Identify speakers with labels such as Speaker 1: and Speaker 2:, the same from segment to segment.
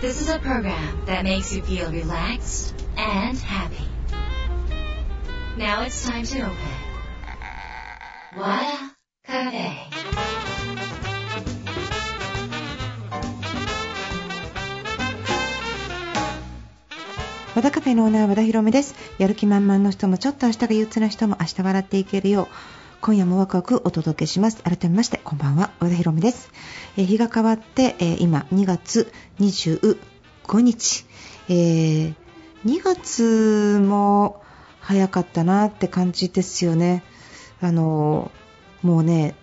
Speaker 1: This is a program that makes you feel relaxed and happy. Now it's time to open. Wada Cafe.
Speaker 2: 和田カフェのオーナー和田博美ですやる気満々の人もちょっと明日が憂鬱な人も明日笑っていけるよう今夜もワクワクお届けします。改めましてこんばんは。和田博美です、えー日が変わって、えー今2月25日、えー2月も早かったなって感じですよね。あのーもうね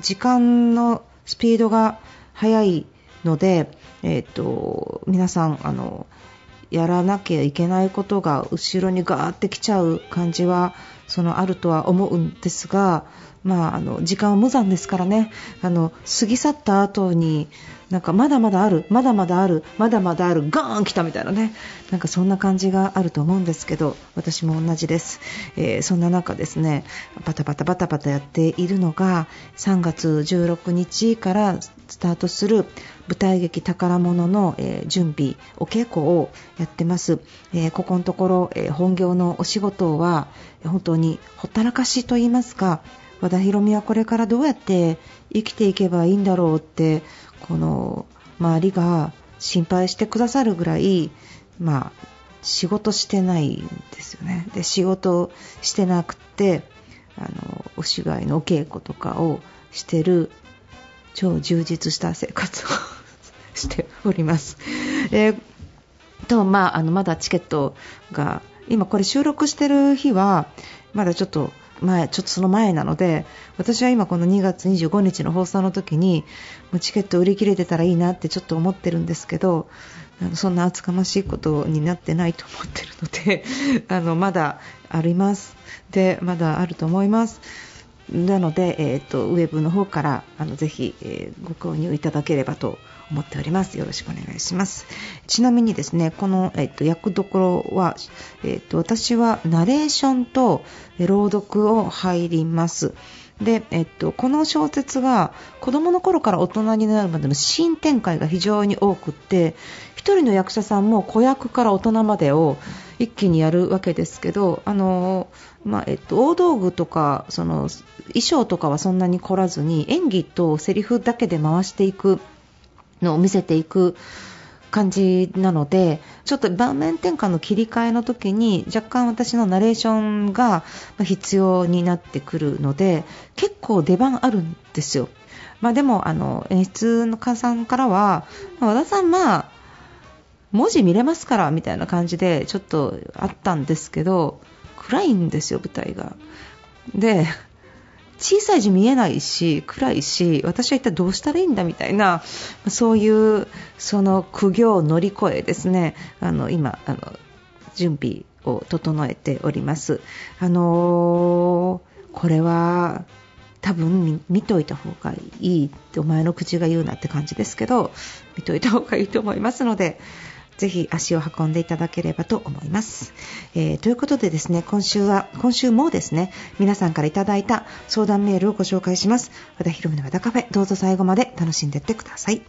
Speaker 2: 時間のスピードが速いので、えー、と皆さんあのやらなきゃいけないことが後ろにガーってきちゃう感じはそのあるとは思うんですが、まあ、あの時間は無残ですからね。あの過ぎ去った後になんかまだまだあるまだまだあるまだまだあるガーン来たみたいなね。なんかそんな感じがあると思うんですけど私も同じです、えーそんな中ですねバタバタバタバタやっているのが3月16日からスタートする舞台劇宝物の、えー準備お稽古をやってます、えーここのところ、え本業のお仕事は本当にほったらかしと言いますか和田博美はこれからどうやって生きていけばいいんだろうってこの周りが心配してくださるぐらい、まあ、仕事してないんですよねで仕事してなくてあのお芝居のお稽古とかをしてる超充実した生活をしております。えーとまあ、あのまだチケットが今これ収録してる日はまだちょっと前ちょっとその前なので私は今この2月25日の放送の時にもうチケット売り切れてたらいいなってちょっと思ってるんですけどあのそんな厚かましいことになってないと思ってるのであのまだあります。でまだあると思います。なので、えー、とウェブの方からあのぜひ、えーご購入いただければと思っております。よろしくお願いします。ちなみにですね、この、えー、と役どころは、えー、と私はナレーションとえ朗読を入ります。で、えっと、この小説が子供の頃から大人になるまでの新展開が非常に多くって一人の役者さんも子役から大人までを一気にやるわけですけどあの、まあえっと、大道具とかその衣装とかはそんなに凝らずに演技とセリフだけで回していくのを見せていく感じなのでちょっと場面転換の切り替えの時に若干私のナレーションが必要になってくるので結構出番あるんですよ。まあ、でもあの演出の家さんからは和田さん、まあ文字見れますからみたいな感じでちょっとあったんですけど暗いんですよ、舞台が。で小さい字見えないし暗いし私は一体どうしたらいいんだみたいなそういうその苦行を乗り越えですねあの今あの準備を整えております。あのーこれは多分見見といた方がいいってお前の口が言うなって感じですけど見といた方がいいと思いますのでぜひ足を運んでいただければと思います。えーということでですね、今週は、今週もですね、皆さんからいただいた相談メールをご紹介します。和田博美の和田カフェ、どうぞ最後まで楽しんでいってください。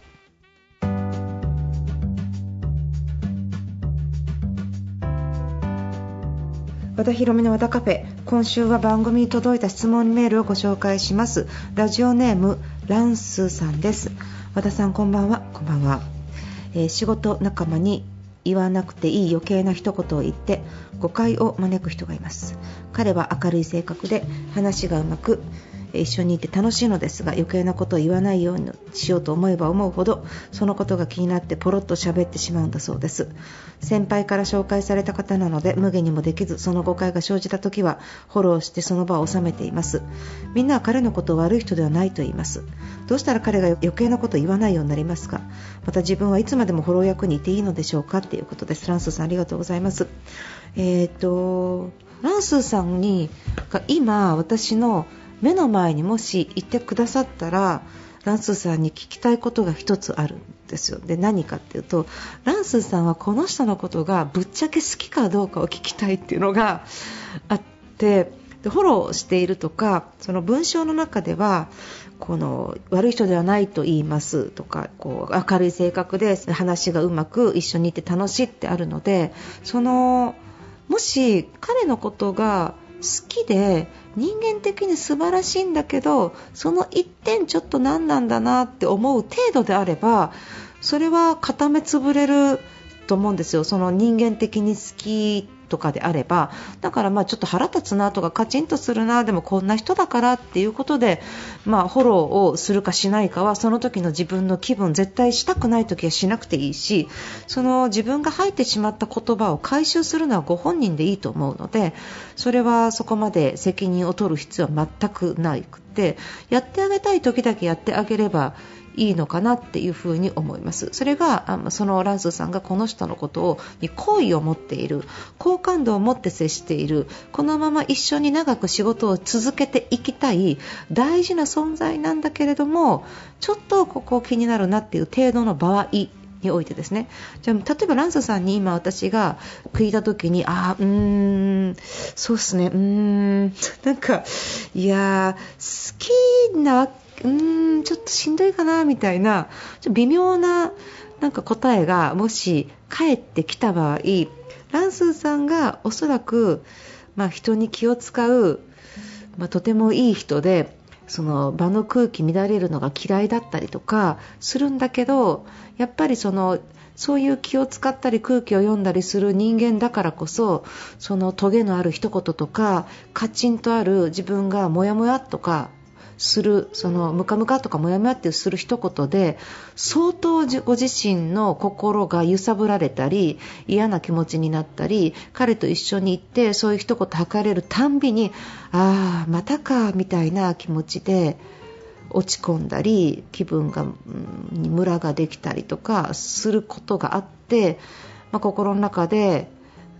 Speaker 2: 和田博美の和田カフェ今週は番組に届いた質問メールをご紹介しますラジオネームランスさんです和田さんこんばんはこんばんは、えー仕事仲間に言わなくていい余計な一言を言って誤解を招く人がいます。彼は明るい性格で話がうまく一緒にいて楽しいのですが余計なことを言わないようにしようと思えば思うほどそのことが気になってポロッと喋ってしまうんだそうです。先輩から紹介された方なので無下にもできずその誤解が生じた時はフォローしてその場を収めています。みんなは彼のことを悪い人ではないと言います。どうしたら彼が余計なことを言わないようになりますか？また自分はいつまでもフォロー役にいていいのでしょうかということです。ランスさんありがとうございます。えーとランスーさんにが今私の目の前にもしいてくださったらランスーさんに聞きたいことが一つあるんですよ。で何かっていうとランスーさんはこの人のことがぶっちゃけ好きかどうかを聞きたいっていうのがあってでフォローしているとかその文章の中ではこの悪い人ではないと言いますとかこう明るい性格で話がうまく一緒にいて楽しいってあるのでそのもし彼のことが好きで人間的に素晴らしいんだけどその一点ちょっと何なんだなって思う程度であればそれは固めつぶれると思うんですよ、その人間的に好きとかであればだからまあちょっと腹立つなとかカチンとするなでもこんな人だからっていうことで、まあ、フォローをするかしないかはその時の自分の気分絶対したくない時はしなくていいしその自分が吐いてしまった言葉を回収するのはご本人でいいと思うのでそれはそこまで責任を取る必要は全くなくてやってあげたい時だけやってあげればいいのかなっていうふうに思います。それがそのランスさんがこの人のことをに好意を持っている好感度を持って接しているこのまま一緒に長く仕事を続けていきたい大事な存在なんだけれどもちょっとここ気になるなっていう程度の場合においてですね。じゃあ例えばランスさんに今私が聞いた時にあうーんそうっすねうーんなんかいや好きなうーんちょっとしんどいかなみたいなちょ微妙ななんか答えがもし返ってきた場合ランスーさんがおそらく、まあ、人に気を使う、まあ、とてもいい人でその場の空気乱れるのが嫌いだったりとかするんだけどやっぱりそのそういう気を使ったり空気を読んだりする人間だからこそそのトゲのある一言とかカチンとある自分がモヤモヤとかするそのムカムカとかモヤモヤってする一言で相当ご自身の心が揺さぶられたり嫌な気持ちになったり彼と一緒に行ってそういう一言吐かれるたんびにああまたかみたいな気持ちで落ち込んだり気分がにムラができたりとかすることがあって、まあ、心の中で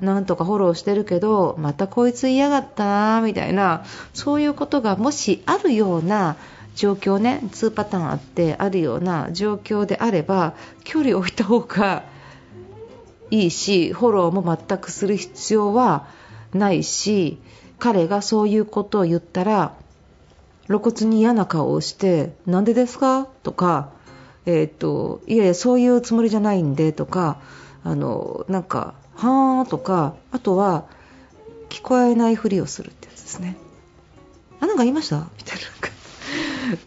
Speaker 2: なんとかフォローしてるけどまたこいつ嫌がったなみたいなそういうことがもしあるような状況ね2パターンあってあるような状況であれば距離を置いた方がいいしフォローも全くする必要はないし彼がそういうことを言ったら露骨に嫌な顔をしてなんでですか？とか、えー、っといやいやそういうつもりじゃないんでとかあのなんかはーとかあとは聞こえないふりをするってやつですね。あなんか言いました？みたいな。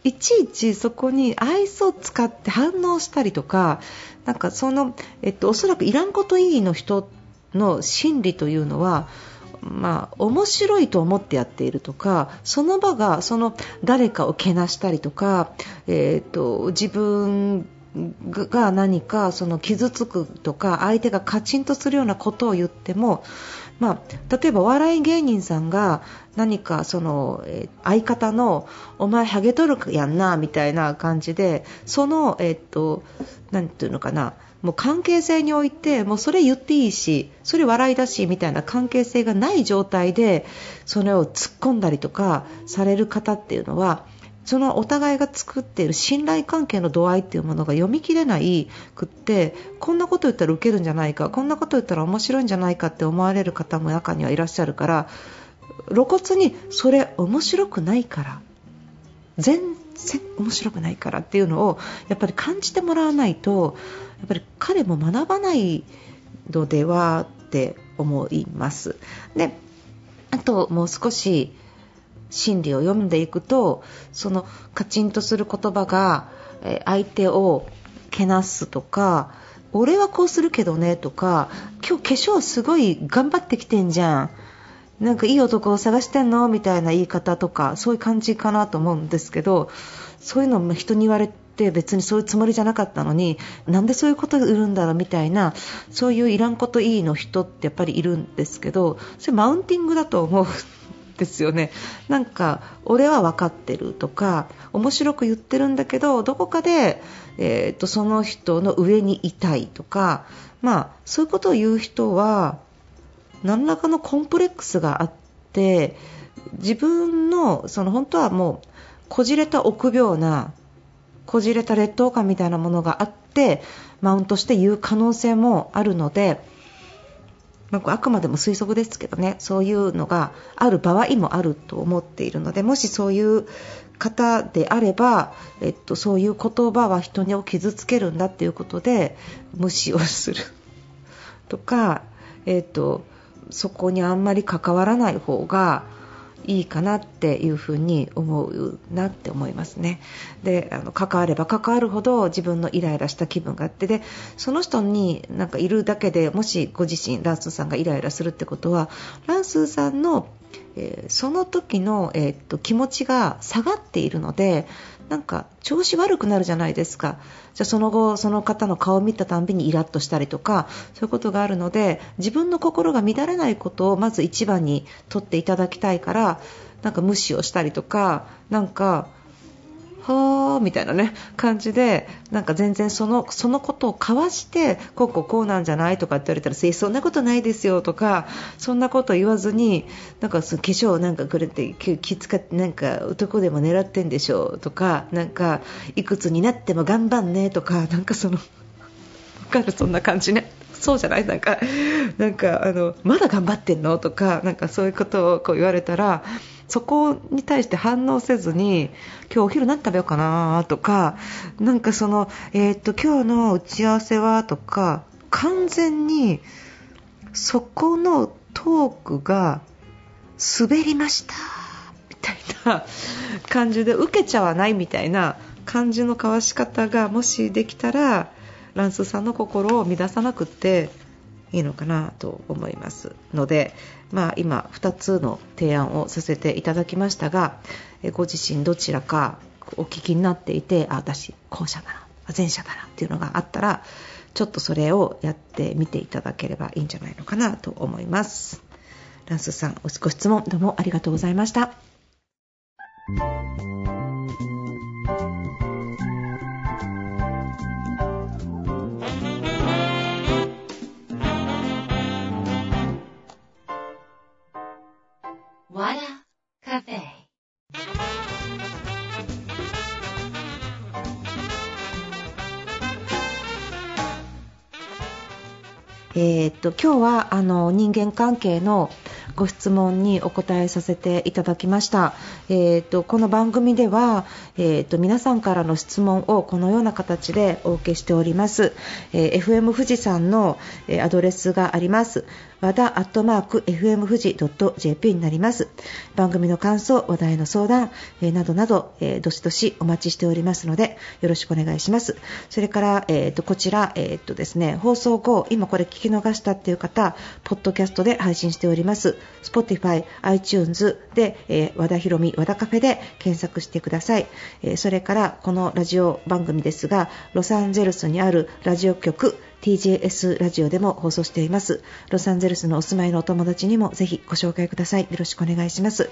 Speaker 2: いちいちそこに愛想を使って反応したりとかなんかその、えっと、おそらくいらんこといいの人の心理というのはまあ、面白いと思ってやっているとかその場がその誰かをけなしたりとか、えーと自分が何かその傷つくとか相手がカチンとするようなことを言っても、まあ、例えば笑い芸人さんが何かその、相方のお前ハゲとるやんなみたいな感じでその、え、っとなんていうのかなもう関係性においてもうそれ言っていいしそれ笑いだしみたいな関係性がない状態でそれを突っ込んだりとかされる方っていうのはそのお互いが作っている信頼関係の度合いっていうものが読み切れないくってこんなこと言ったら受けるんじゃないかこんなこと言ったら面白いんじゃないかって思われる方も中にはいらっしゃるから露骨にそれ面白くないから全然面白くないからっていうのをやっぱり感じてもらわないとやっぱり彼も学ばないのではって思います。であともう少し心理を読んでいくとそのカチンとする言葉が相手をけなすとか俺はこうするけどねとか今日化粧すごい頑張ってきてんじゃん。なんかいい男を探してんの？みたいな言い方とかそういう感じかなと思うんですけどそういうのも人に言われて別にそういうつもりじゃなかったのになんでそういうこと売るんだろう？みたいなそういういらんこといいの人ってやっぱりいるんですけどそれマウンティングだと思う。ですよね。なんか俺は分かってるとか面白く言ってるんだけどどこかで、えーと、その人の上にいたいとか、まあ、そういうことを言う人は何らかのコンプレックスがあって自分のその本当はもうこじれた臆病なこじれた劣等感みたいなものがあってマウントして言う可能性もあるのでまあ、あくまでも推測ですけどね。そういうのがある場合もあると思っているのでもしそういう方であれば、えっと、そういう言葉は人を傷つけるんだっていうことで無視をするとか、えっと、そこにあんまり関わらない方がいいかなっていうふうに思うなって思いますね。であの関われば関わるほど自分のイライラした気分があってでその人になんかいるだけでもしご自身ランスーさんがイライラするってことはランスーさんのえー、その時の、えー、っと気持ちが下がっているのでなんか調子悪くなるじゃないですか。じゃその後その方の顔を見たたんびにイラッとしたりとかそういうことがあるので自分の心が乱れないことをまず一番にとっていただきたいからなんか無視をしたりとかなんかはーみたいなね感じでなんか全然そのそのことを交わしてこうこうこうなんじゃないとかって言われたらそんなことないですよとかそんなこと言わずになんかその化粧なんかくれて気使ってなんか男でも狙ってんでしょうとかなんかいくつになっても頑張んねとかなんかそのわかる？そんな感じね。そうじゃない？なんかなんかあのまだ頑張ってんの？とかなんかそういうことをこう言われたらそこに対して反応せずに今日お昼何食べようかなとかなんかその、えー、っと今日の打ち合わせはとか完全にそこのトークが滑りましたみたいな感じで受けちゃわないみたいな感じの交わし方がもしできたらランスさんの心を乱さなくていいのかなと思いますので、まあ、今2つの提案をさせていただきましたがご自身どちらかお聞きになっていてあ私後者だな前者だなっていうのがあったらちょっとそれをやってみていただければいいんじゃないのかなと思います。ランスさんご質問どうもありがとうございました。えー、っと今日はあの人間関係のご質問にお答えさせていただきました。えーと、この番組では、えーと、皆さんからの質問をこのような形でお受けしております。えー、FM 富士山の、え、アドレスがあります。和田アットマーク FM 富士 .jp になります。番組の感想、話題の相談、えー、などなど、えー、どしどしお待ちしておりますので、よろしくお願いします。それから、えーと、こちら、えーとですね、放送後、今これ聞き逃したっていう方、ポッドキャストで配信しております。Spotify、iTunes で、えー、和田ひろみ和田カフェで検索してください、えー、それからこのラジオ番組ですがロサンゼルスにあるラジオ局 TJS ラジオでも放送しています。ロサンゼルスのお住まいのお友達にもぜひご紹介ください。よろしくお願いします。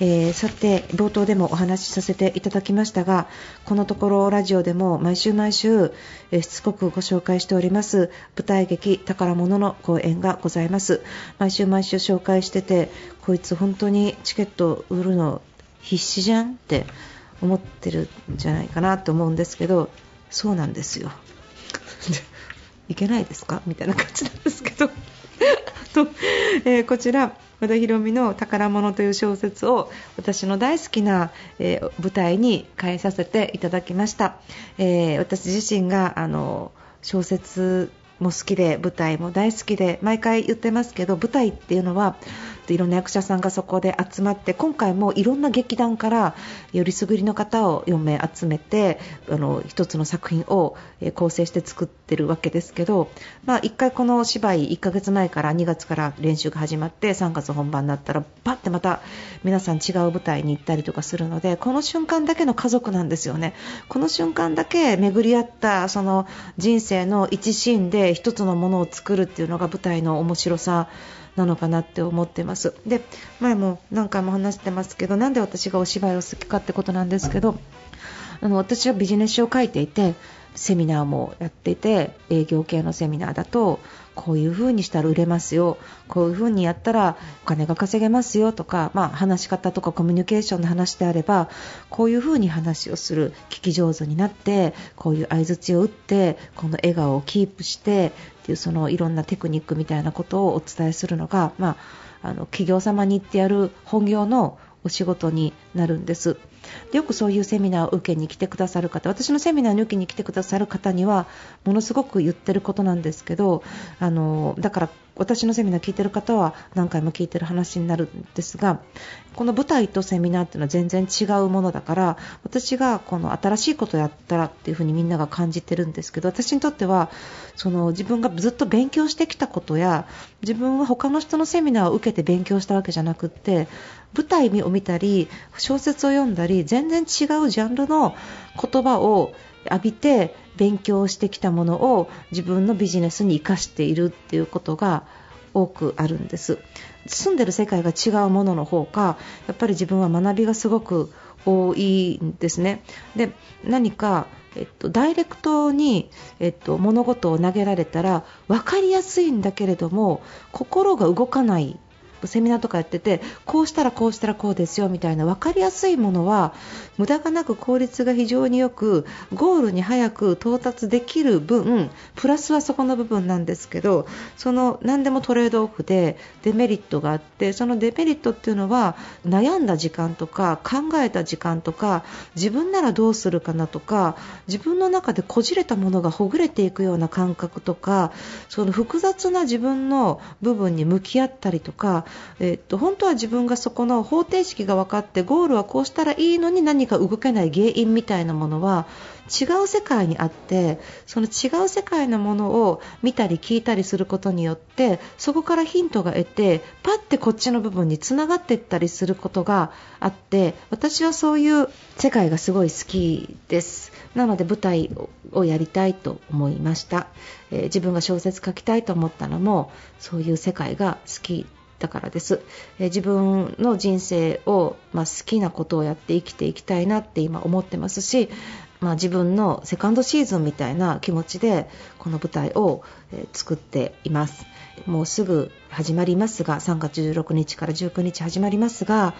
Speaker 2: えー、さて、冒頭でもお話しさせていただきましたが、このところラジオでも毎週毎週、えー、しつこくご紹介しております舞台劇宝物の公演がございます。毎週毎週紹介してて、こいつ本当にチケット売るの必死じゃんって思ってるんじゃないかなと思うんですけど、そうなんですよ。いけないですか？みたいな感じなんですけど。と、えー、こちら和田博美の「宝物」という小説を私の大好きな、えー、舞台に変えさせていただきました、えー、私自身があの小説も好きで舞台も大好きで毎回言ってますけど舞台っていうのはいろんな役者さんがそこで集まって今回もいろんな劇団からよりすぐりの方を4名集めてあの1つの作品を構成して作ってるわけですけど、まあ、1回この芝居1ヶ月前から2月から練習が始まって3月本番になったらパッてまた皆さん違う舞台に行ったりとかするのでこの瞬間だけの家族なんですよね。この瞬間だけ巡り合ったその人生の一シーンで1つのものを作るっていうのが舞台の面白さなのかなって思ってます。で前も何回も話してますけどなんで私がお芝居を好きかってことなんですけどあの私はビジネス書を書いていてセミナーもやってて営業系のセミナーだとこういう風にしたら売れますよこういう風にやったらお金が稼げますよとか、まあ、話し方とかコミュニケーションの話であればこういう風に話をする聞き上手になってこういう相づちを打ってこの笑顔をキープしてっていうそのいろんなテクニックみたいなことをお伝えするのが、まあ、あの企業様に言ってやる本業のお仕事になるんです。でよくそういうセミナーを受けに来てくださる方私のセミナーに受けに来てくださる方にはものすごく言ってることなんですけどあのだから私のセミナー聞いてる方は何回も聞いてる話になるんですがこの舞台とセミナーっていうのは全然違うものだから私がこの新しいことをやったらっていうふうにみんなが感じてるんですけど私にとってはその自分がずっと勉強してきたことや自分は他の人のセミナーを受けて勉強したわけじゃなくって舞台を見たり小説を読んだり全然違うジャンルの言葉を浴びて勉強してきたものを自分のビジネスに生かしているっていうことが多くあるんです。住んでる世界が違うものの方がやっぱり自分は学びがすごく多いんですね。で何かえっと、ダイレクトに、えっと、物事を投げられたら分かりやすいんだけれども心が動かないセミナーとかやっててこうしたらこうしたらこうですよみたいな分かりやすいものは無駄がなく効率が非常によくゴールに早く到達できる分プラスはそこの部分なんですけどその何でもトレードオフでデメリットがあってそのデメリットっていうのは悩んだ時間とか考えた時間とか自分ならどうするかなとか自分の中でこじれたものがほぐれていくような感覚とかその複雑な自分の部分に向き合ったりとかえっと、本当は自分がそこの方程式が分かってゴールはこうしたらいいのに何か動けない原因みたいなものは違う世界にあってその違う世界のものを見たり聞いたりすることによってそこからヒントが得てパッてこっちの部分につながっていったりすることがあって私はそういう世界がすごい好きです。なので舞台をやりたいと思いました、えー、自分が小説書きたいと思ったのもそういう世界が好きだからです、え自分の人生を、まあ、好きなことをやって生きていきたいなって今思ってますし、まあ、自分のセカンドシーズンみたいな気持ちでこの舞台を、え作っています。もうすぐ始まりますが3月16日から19日始まりますが、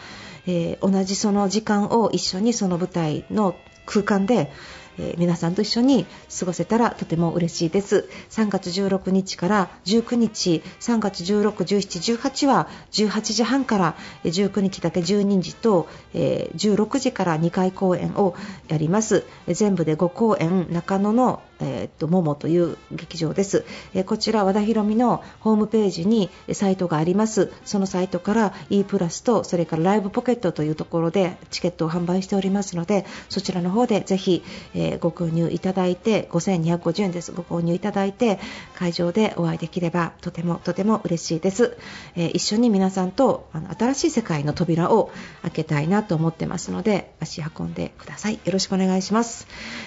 Speaker 2: えー、同じその時間を一緒にその舞台の空間でえー、皆さんと一緒に過ごせたらとても嬉しいです。3月16日から19日3月16、17、18は18時半から19日だけ12時と、えー、16時から2回公演をやります。全部で5公演中野のえー、っとモモという劇場です、えー、こちら和田博美のホームページにサイトがあります。そのサイトから E プラスとそれからライブポケットというところでチケットを販売しておりますのでそちらの方でぜひ、えー、ご購入いただいて5250円です。ご購入いただいて会場でお会いできればとてもとても嬉しいです、え一緒に皆さんとあの新しい世界の扉を開けたいなと思ってますので足運んでください。よろしくお願いします、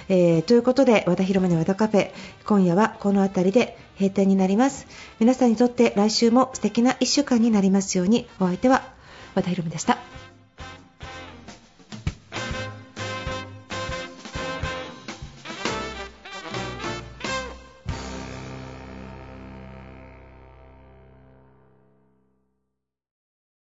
Speaker 2: えということで和田博美の和田カフェ。今夜はこの辺りで閉店になります。皆さんにとって来週も素敵な1週間になりますように。お相手は和田博美でした。